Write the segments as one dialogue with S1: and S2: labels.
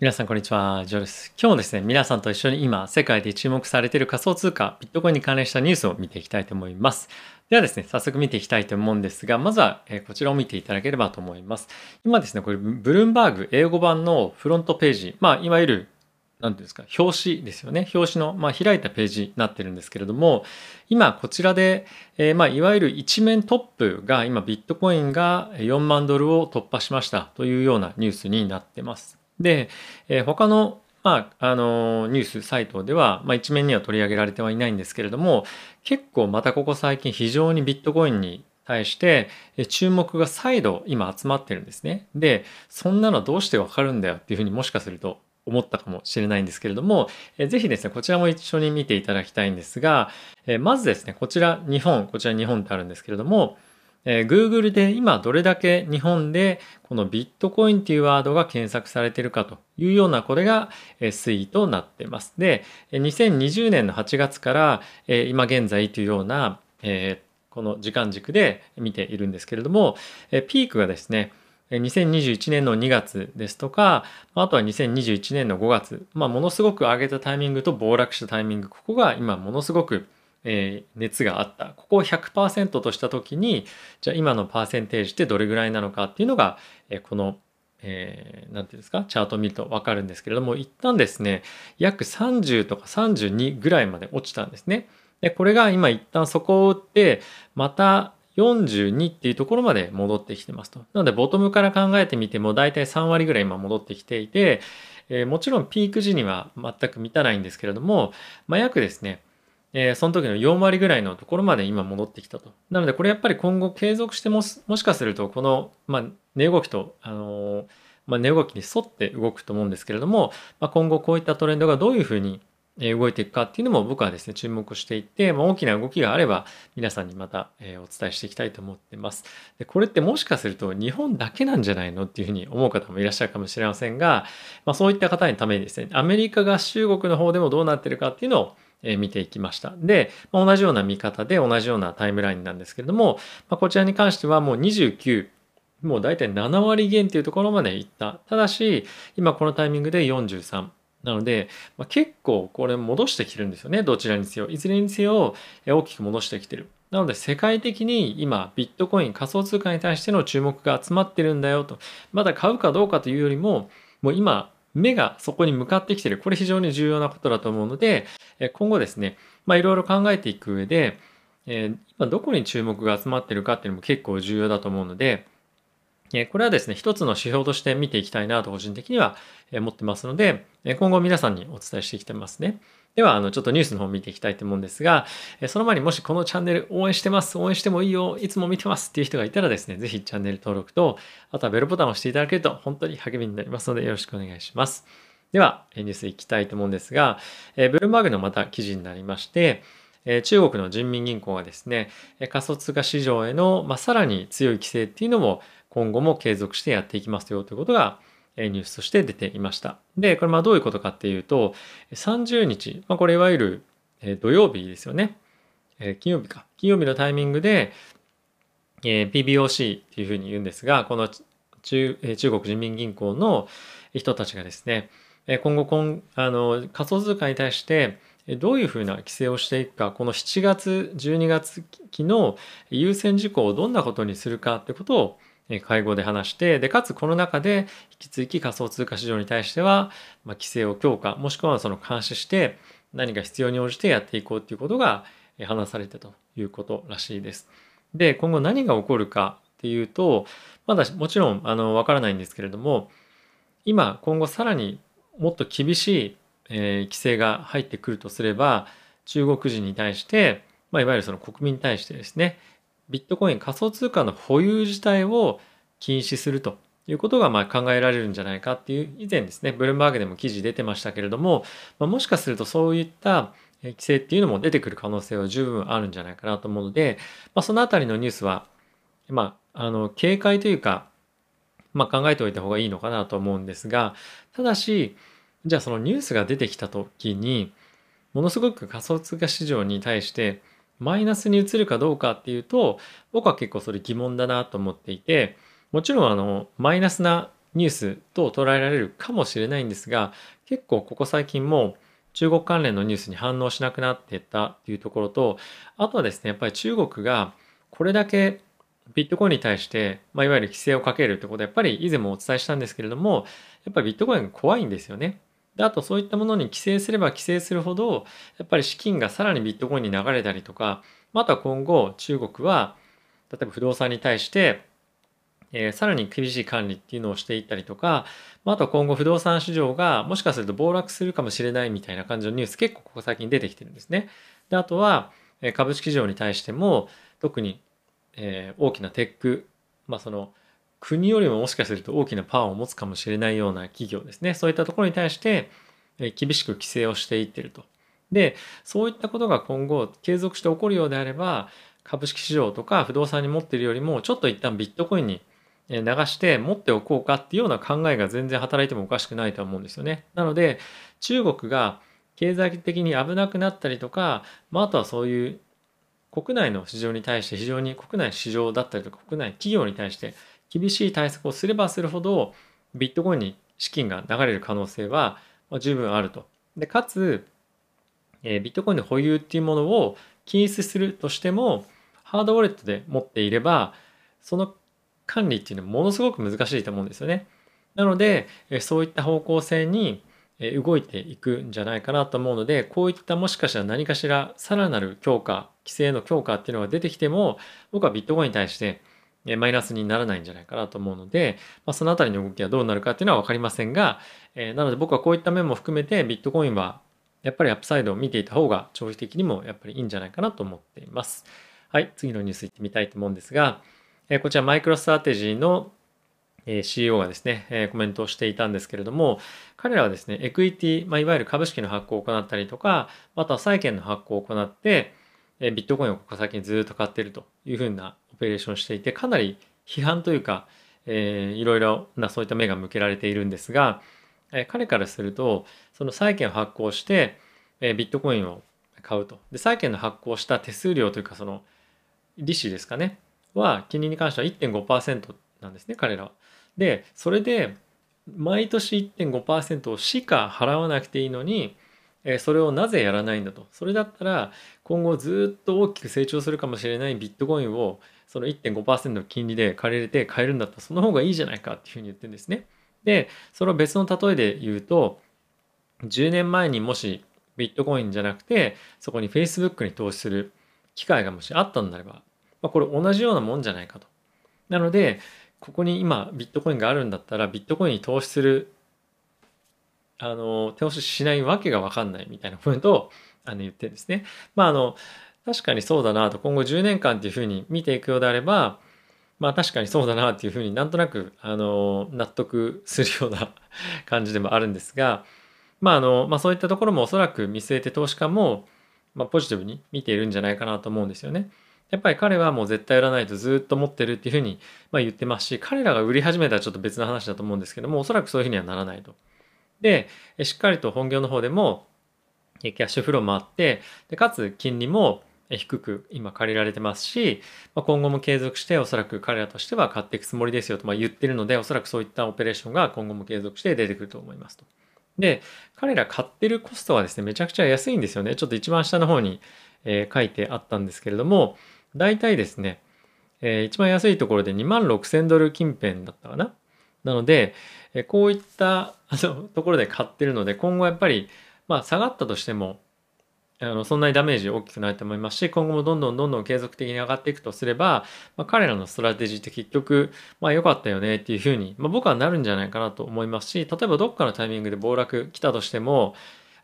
S1: 皆さんこんにちは、ジョーです。今日もですね、皆さんと一緒に今、世界で注目されている仮想通貨、ビットコインに関連したニュースを見ていきたいと思います。ではですね、早速見ていきたいと思うんですが、まずはこちらを見ていただければと思います。今ですね、これ、ブルームバーグ英語版のフロントページ、まあ、いわゆる何ていうんですか、表紙ですよね。表紙の、まあ、開いたページになってるんですけれども、今こちらで、えー、まあ、いわゆる一面トップが今ビットコインが4万ドルを突破しましたというようなニュースになってます。で、えー、他のまあ、あのニュースサイトでは、まあ、一面には取り上げられてはいないんですけれども結構またここ最近非常にビットコインに対して注目が再度今集まってるんですね。でそんなのどうしてわかるんだよっていうふうにもしかすると思ったかもしれないんですけれども、えー、ぜひですねこちらも一緒に見ていただきたいんですが、え、まずですねこちら日本こちら日本ってあるんですけれどもえー、Google で今どれだけ日本でこのビットコインっていうワードが検索されているかというようなこれが推移となってます。で、2020年の8月から今現在というような、えー、この時間軸で見ているんですけれども、ピークがですね、2021年の2月ですとか、あとは2021年の5月、まあ、ものすごく上げたタイミングと暴落したタイミング、ここが今ものすごくえ、熱があったここを100%とした時にじゃあ今のパーセンテージってどれぐらいなのかっていうのが、え、このえー、て言うんですか？チャートを見ると分かるんですけれども一旦ですね約30とか32ぐらいまで落ちたんですね。でこれが今一旦そこを打ってまた42っていうところまで戻ってきてますと。なのでボトムから考えてみても大体3割ぐらい今戻ってきていて、えー、もちろんピーク時には全く満たないんですけれども、まあ、約ですねえー、その時の4割ぐらいのところまで今戻ってきたと。なのでこれやっぱり今後継続してももしかするとこの、まあ、値動きと、あのー、まあ、値動きに沿って動くと思うんですけれども、まあ、今後こういったトレンドがどういうふうに動いていくかっていうのも僕はですね注目していって、まあ、大きな動きがあれば皆さんにまた、えお伝えしていきたいと思ってます。でこれってもしかすると日本だけなんじゃないのっていうふうに思う方もいらっしゃるかもしれませんが、まあ、そういった方のためにですねアメリカ合衆国の方でもどうなってるかっていうのをえ見ていきました。で、ま、同じような見方で同じようなタイムラインなんですけれども、ま、こちらに関してはもう29、もう大体7割減っていうところまでいった。ただし、今このタイミングで43。なので、ま、結構これ戻してきてるんですよね。どちらにせよ。いずれにせよ大きく戻してきてる。なので世界的に今ビットコイン仮想通貨に対しての注目が集まってるんだよと。まだ買うかどうかというよりも、もう今目がそこに向かってきてる。これ非常に重要なことだと思うので、今後ですね、まあいろいろ考えていく上で、え今どこに注目が集まってるかっていうのも結構重要だと思うので、これはですね、一つの指標として見ていきたいなと個人的には思ってますので、今後皆さんにお伝えしていきてますね。では、あの、ちょっとニュースの方を見ていきたいと思うんですが、その前にもしこのチャンネル応援してます、応援してもいいよ、いつも見てますっていう人がいたらですね、ぜひチャンネル登録と、あとはベルボタンを押していただけると本当に励みになりますのでよろしくお願いします。では、ニュースいきたいと思うんですが、ブルームバーグのまた記事になりまして、中国の人民銀行がですね、仮想通貨市場への、まあ、さらに強い規制っていうのも今後も継続してやっていきますよということが、ニュースとして出ていました。で、これまあどういうことかっていうと、30日、まあ、これいわゆる土曜日ですよね。金曜日か。金曜日のタイミングで、PBOC っていうふうに言うんですが、この中中国人民銀行の人たちがですね、今後今あの仮想通貨に対してどういうふうな規制をしていくか、この7月、12月期の優先事項をどんなことにするかってことを会合で話してでかつこの中で引き続き仮想通貨市場に対しては、まあ、規制を強化もしくはその監視して何か必要に応じてやっていこうということが話されたということらしいです。で今後何が起こるかっていうとまだもちろんあの分からないんですけれども今今後さらにもっと厳しい、えー、規制が入ってくるとすれば中国人に対して、まあ、いわゆるその国民に対してですねビットコイン仮想通貨の保有自体を禁止するということがまあ考えられるんじゃないかっていう以前ですねブルームバーグでも記事出てましたけれども、ま、もしかするとそういった規制っていうのも出てくる可能性は十分あるんじゃないかなと思うので、まあ、そのあたりのニュースは、まあ、あの警戒というか、まあ、考えておいた方がいいのかなと思うんですがただしじゃあそのニュースが出てきた時にものすごく仮想通貨市場に対してマイナスに移るかどうかっていうと僕は結構それ疑問だなと思っていてもちろんあのマイナスなニュースと捉えられるかもしれないんですが結構ここ最近も中国関連のニュースに反応しなくなっていったっていうところとあとはですねやっぱり中国がこれだけビットコインに対して、まあ、いわゆる規制をかけるってことはやっぱり以前もお伝えしたんですけれどもやっぱりビットコインが怖いんですよね。であとそういったものに規制すれば規制するほどやっぱり資金がさらにビットコインに流れたりとかまた今後中国は例えば不動産に対してえー、さらに厳しい管理っていうのをしていったりとか、まあ、あと今後不動産市場がもしかすると暴落するかもしれないみたいな感じのニュース結構ここ最近出てきてるんですね。であとは株式市場に対しても特に、えー、大きなテック、まあ、その国よりももしかすると大きなパワーを持つかもしれないような企業ですねそういったところに対して厳しく規制をしていってると。でそういったことが今後継続して起こるようであれば株式市場とか不動産に持っているよりもちょっと一旦ビットコインに流して持っておこうかっていうような考えが全然働いてもおかしくないと思うんですよね。なので中国が経済的に危なくなったりとか、まあ、あとはそういう国内の市場に対して非常に国内市場だったりとか国内企業に対して厳しい対策をすればするほどビットコインに資金が流れる可能性は十分あると。でかつ、えー、ビットコインの保有っていうものを禁止するとしてもハードウォレットで持っていればその管理っていうのはものすごく難しいと思うんですよね。なのでえそういった方向性に動いていくんじゃないかなと思うのでこういったもしかしたら何かしらさらなる強化規制の強化っていうのが出てきても僕はビットコインに対してマイナスにならないんじゃないかなと思うので、まあ、そのあたりの動きはどうなるかっていうのは分かりませんが、えなので僕はこういった面も含めてビットコインはやっぱりアップサイドを見ていた方が長期的にもやっぱりいいんじゃないかなと思っています。はい、次のニュースいってみたいと思うんですが、えこちらマイクロストラテジーの CEO がですね、えコメントをしていたんですけれども、彼らはですね、エクイティ、まあ、いわゆる株式の発行を行ったりとか、あとは債券の発行を行って、ビットコインをここ先にずっと買っているというふうなオペレーションしていて、かなり批判というか、えー、いろいろなそういった目が向けられているんですが、え彼からすると、その債券を発行して、えビットコインを買うと。で、債券の発行した手数料というか、その利子ですかね。は金利に関しては1.5%なんですね彼らは。でそれで毎年1.5%しか払わなくていいのにえそれをなぜやらないんだとそれだったら今後ずっと大きく成長するかもしれないビットコインをその1.5%の金利で借りれて買えるんだったらその方がいいじゃないかっていうふうに言ってるんですね。でそれを別の例えで言うと10年前にもしビットコインじゃなくてそこに Facebook に投資する機会がもしあったんならばまあ、これ同じようなもんじゃないかと。なのでここに今ビットコインがあるんだったらビットコインに投資するあの投資しないわけが分かんないみたいなポイントをあの言ってるんですね。まああの確かにそうだなと今後10年間っていうふうに見ていくようであればまあ確かにそうだなっていうふうになんとなくあの納得するような 感じでもあるんですがまああの、まあ、そういったところもおそらく見据えて投資家も、まあ、ポジティブに見ているんじゃないかなと思うんですよね。やっぱり彼はもう絶対売らないとずっと持ってるっていうふうにま言ってますし、彼らが売り始めたらちょっと別の話だと思うんですけども、おそらくそういうふうにはならないと。で、しっかりと本業の方でもキャッシュフローもあって、でかつ金利も低く今借りられてますし、ま今後も継続しておそらく彼らとしては買っていくつもりですよとま言ってるので、おそらくそういったオペレーションが今後も継続して出てくると思いますと。で、彼ら買ってるコストはですね、めちゃくちゃ安いんですよね。ちょっと一番下の方に、え書いてあったんですけれども、大体ですね、えー、一番安いところで2万6000ドル近辺だったかな。なので、え、こういったあのところで買ってるので、今後やっぱり、まあ、下がったとしても、あのそんなにダメージ大きくないと思いますし、今後もどんどんどんどん継続的に上がっていくとすれば、まあ、彼らのストラテジーって結局、まあ良かったよねっていうふうに、まあ、僕はなるんじゃないかなと思いますし、例えばどっかのタイミングで暴落来たとしても、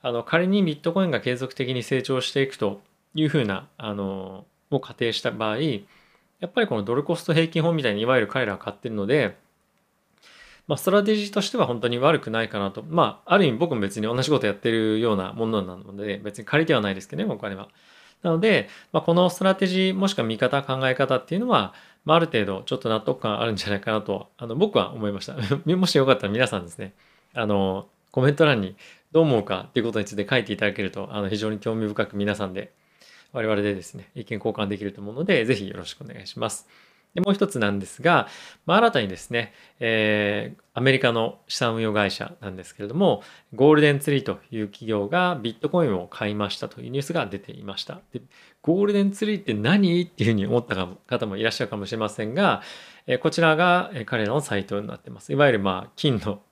S1: あの仮にビットコインが継続的に成長していくというふうな、あの、を仮定した場合やっぱりこのドルコスト平均法みたいにいわゆる彼らは買ってるので、まあ、ストラテジーとしては本当に悪くないかなと。まあ、ある意味僕も別に同じことやってるようなものなので、別に借りてはないですけどね、お金は。なので、まあ、このストラテジーもしくは見方、考え方っていうのは、まあ、ある程度ちょっと納得感あるんじゃないかなと、あの僕は思いました。もしよかったら皆さんですね、あの、コメント欄にどう思うかっていうことについて書いていただけると、あの非常に興味深く皆さんで我々でですね、意見交換できると思うので、ぜひよろしくお願いします。でもう一つなんですが、まあ、新たにですね、えー、アメリカの資産運用会社なんですけれども、ゴールデンツリーという企業がビットコインを買いましたというニュースが出ていました。でゴールデンツリーって何？っていうふうに思った方もいらっしゃるかもしれませんが、えこちらが彼らのサイトになってます。いわゆるまあ金の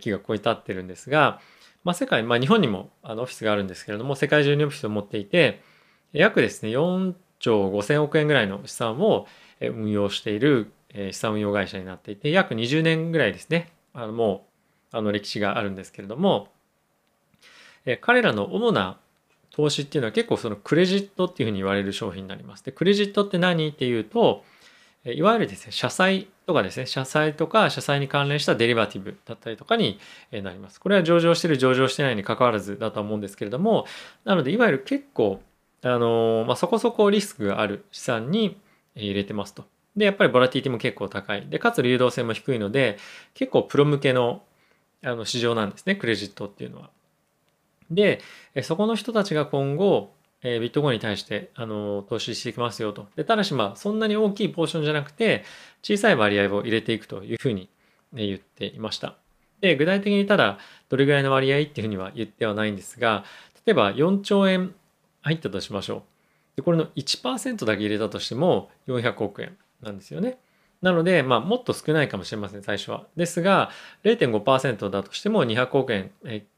S1: 木がここに立ってるんですが、まあ、世界、まあ、日本にもあのオフィスがあるんですけれども、世界中にオフィスを持っていて、約ですね、4兆5000億円ぐらいの資産を運用している資産運用会社になっていて約20年ぐらいですねあのもうあの歴史があるんですけれども彼らの主な投資っていうのは結構そのクレジットっていうふうに言われる商品になります。でクレジットって何っていうといわゆるですね社債とかですね社債とか社債に関連したデリバティブだったりとかになります。これは上場してる上場してないに関わらずだと思うんですけれどもなのでいわゆる結構あのまあ、そこそこリスクがある資産に入れてますと。で、やっぱりボラティティも結構高い。で、かつ流動性も低いので、結構プロ向けのあの市場なんですね、クレジットっていうのは。で、そこの人たちが今後、えビットコインに対してあの投資していきますよと。でただし、まあ、そんなに大きいポーションじゃなくて、小さい割合を入れていくというふうに、ね、言っていました。で、具体的にただ、どれぐらいの割合っていうふうには言ってはないんですが、例えば4兆円入ったとしましょう。でこれの1%だけ入れたとしても400億円なんですよね。なので、まあ、もっと少ないかもしれません、最初は。ですが、0.5%だとしても200億円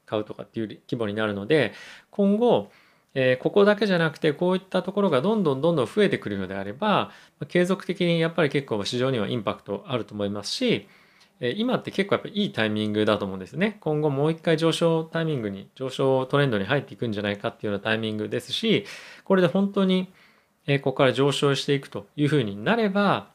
S1: 買うとかっていう規模になるので、今後、えー、ここだけじゃなくて、こういったところがどんどんどんどん増えてくるのであれば、継続的にやっぱり結構市場にはインパクトあると思いますし、今って結構やっぱいいタイミングだと思うんですね。今後もう一回上昇タイミングに、上昇トレンドに入っていくんじゃないかっていうようなタイミングですし、これで本当にここから上昇していくというふうになれば、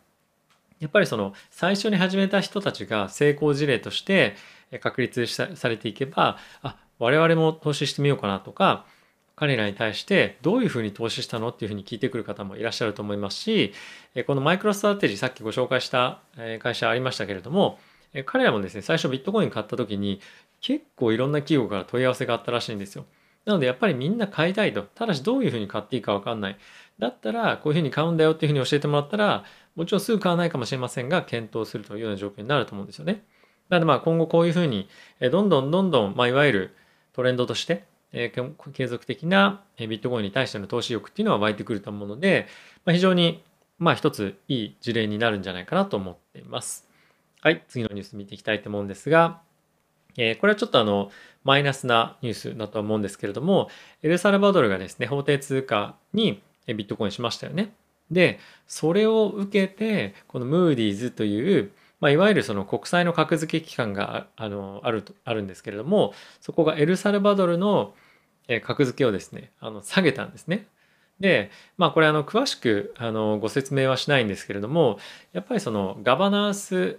S1: やっぱりその最初に始めた人たちが成功事例として確立されていけば、あ、我々も投資してみようかなとか、彼らに対してどういうふうに投資したのっていうふうに聞いてくる方もいらっしゃると思いますし、このマイクロストラテジーさっきご紹介した会社ありましたけれども、え彼らもですね、最初ビットコイン買った時に結構いろんな企業から問い合わせがあったらしいんですよ。なのでやっぱりみんな買いたいと。ただしどういうふうに買っていいかわかんない。だったらこういうふうに買うんだよっていうふうに教えてもらったら、もちろんすぐ買わないかもしれませんが、検討するというような状況になると思うんですよね。なのでまあ今後こういうふうに、どんどんどんどん、まあ、いわゆるトレンドとして、継続的なビットコインに対しての投資欲っていうのは湧いてくると思うので、まあ、非常にまあ一ついい事例になるんじゃないかなと思っています。はい、次のニュース見ていきたいと思うんですが、えー、これはちょっとあの、マイナスなニュースだと思うんですけれども、エルサルバドルがですね、法定通貨にビットコインしましたよね。で、それを受けて、このムーディーズという、まあ、いわゆるその国債の格付け機関があのあるあるんですけれども、そこがエルサルバドルの格付けをですね、あの下げたんですね。で、まあこれあの詳しくあのご説明はしないんですけれども、やっぱりそのガバナンス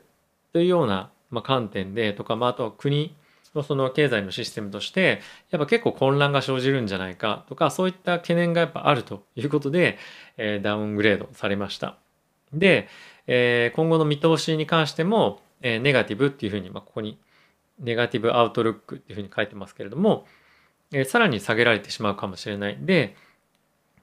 S1: というような、ま、観点でとか、まあ、あとは国のその経済のシステムとしてやっぱ結構混乱が生じるんじゃないかとかそういった懸念がやっぱあるということで、え、ダウングレードされました。で、え、今後の見通しに関しても、え、ネガティブっていうふうに、ま、ここにネガティブアウトルックっていうふうに書いてますけれども、え、さらに下げられてしまうかもしれないで、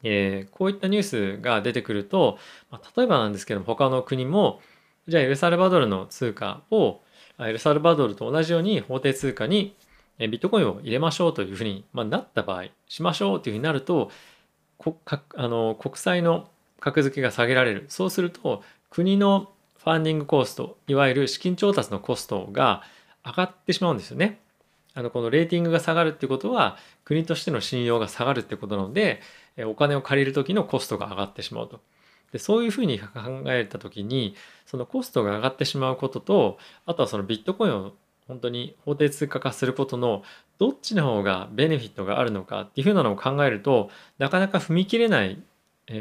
S1: え、こういったニュースが出てくると、ま、例えばなんですけども他の国も、じゃあエルサルバドルの通貨をエルサルバドルと同じように法定通貨にビットコインを入れましょうというふうに、なった場合しましょうというふうになるとあの国債の格付けが下げられるそうすると国のファンディングコーストいわゆる資金調達のコストが上がってしまうんですよね。あのこのレーティングが下がるってことは国としての信用が下がるってことなのでお金を借りる時のコストが上がってしまうと。でそういうふうに考えた時にそのコストが上がってしまうこととあとはそのビットコインを本当に法定通貨化することのどっちの方がベネフィットがあるのかっていうふうなのを考えるとなかなか踏み切れない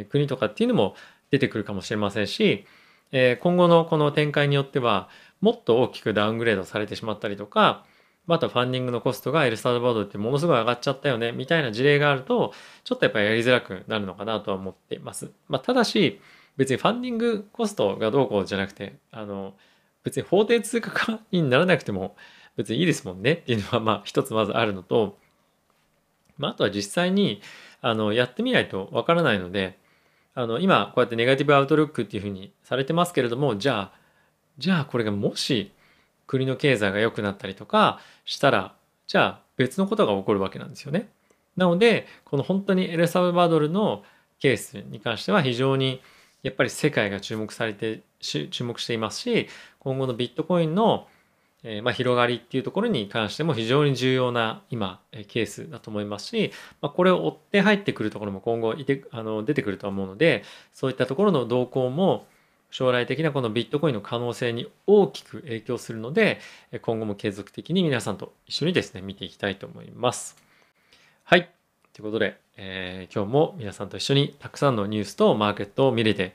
S1: 国とかっていうのも出てくるかもしれませんし今後のこの展開によってはもっと大きくダウングレードされてしまったりとかまたファンディングのコストがエルサルバドルってものすごい上がっちゃったよねみたいな事例があるとちょっとやっぱりやりづらくなるのかなとは思ってます。まあ、ただし別にファンディングコストがどうこうじゃなくてあの別に法定通貨化にならなくても別にいいですもんねっていうのはまあ一つまずあるのと、まあ、あとは実際にあのやってみないとわからないのであの今こうやってネガティブアウトルックっていうふうにされてますけれどもじゃあじゃあこれがもし国の経済が良くなったりとかしたらじゃあ別のことが起こるわけなんですよね。なのでこの本当にエルサルバドルのケースに関しては非常にやっぱり世界が注目されて注目していますし今後のビットコインの、え、ま、広がりっていうところに関しても非常に重要な今ケースだと思いますし、ま、これを追って入ってくるところも今後いてあの出てくると思うのでそういったところの動向も将来的なこのビットコインの可能性に大きく影響するので今後も継続的に皆さんと一緒にですね見ていきたいと思います。はい。ということで、えー、今日も皆さんと一緒にたくさんのニュースとマーケットを見れて、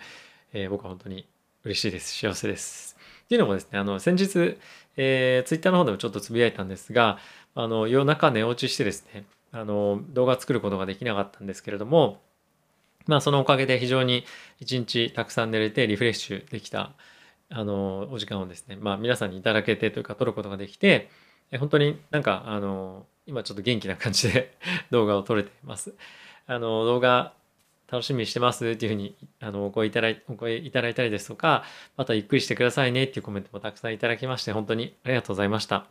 S1: えー、僕は本当に嬉しいです。幸せです。っていうのもですね、あの、先日、えー、ツイッターの方でもちょっとつぶやいたんですが、あの、夜中寝落ちしてですね、あの、動画作ることができなかったんですけれども、まあ、そのおかげで非常に一日たくさん寝れてリフレッシュできた、あの、お時間をですね、まあ、皆さんにいただけてというか、撮ることができて、本当になんか、あの、今ちょっと元気な感じで 動画を撮れています。あの、動画楽しみにしてますっていうふうにあのお声いただいお声いただいたりですとか、またゆっくりしてくださいねっていうコメントもたくさんいただきまして、本当にありがとうございました。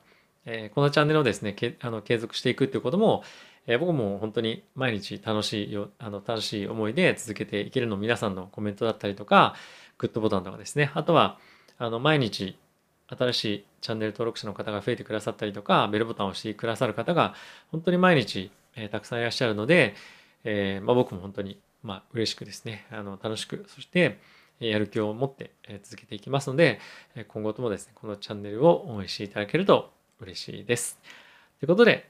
S1: えー、このチャンネルをですね、けあの継続していくっていうことも、えー、僕も本当に毎日楽しいよあの楽しい思いで続けていけるの皆さんのコメントだったりとか、グッドボタンとかですね、あとはあの毎日新しいチャンネル登録者の方が増えてくださったりとか、ベルボタンを押してくださる方が本当に毎日、えー、たくさんいらっしゃるので、えー、まあ、僕も本当に、まあ、嬉しくですね、あの楽しく、そしてやる気を持って続けていきますので、今後ともですね、このチャンネルを応援していただけると嬉しいです。ということで、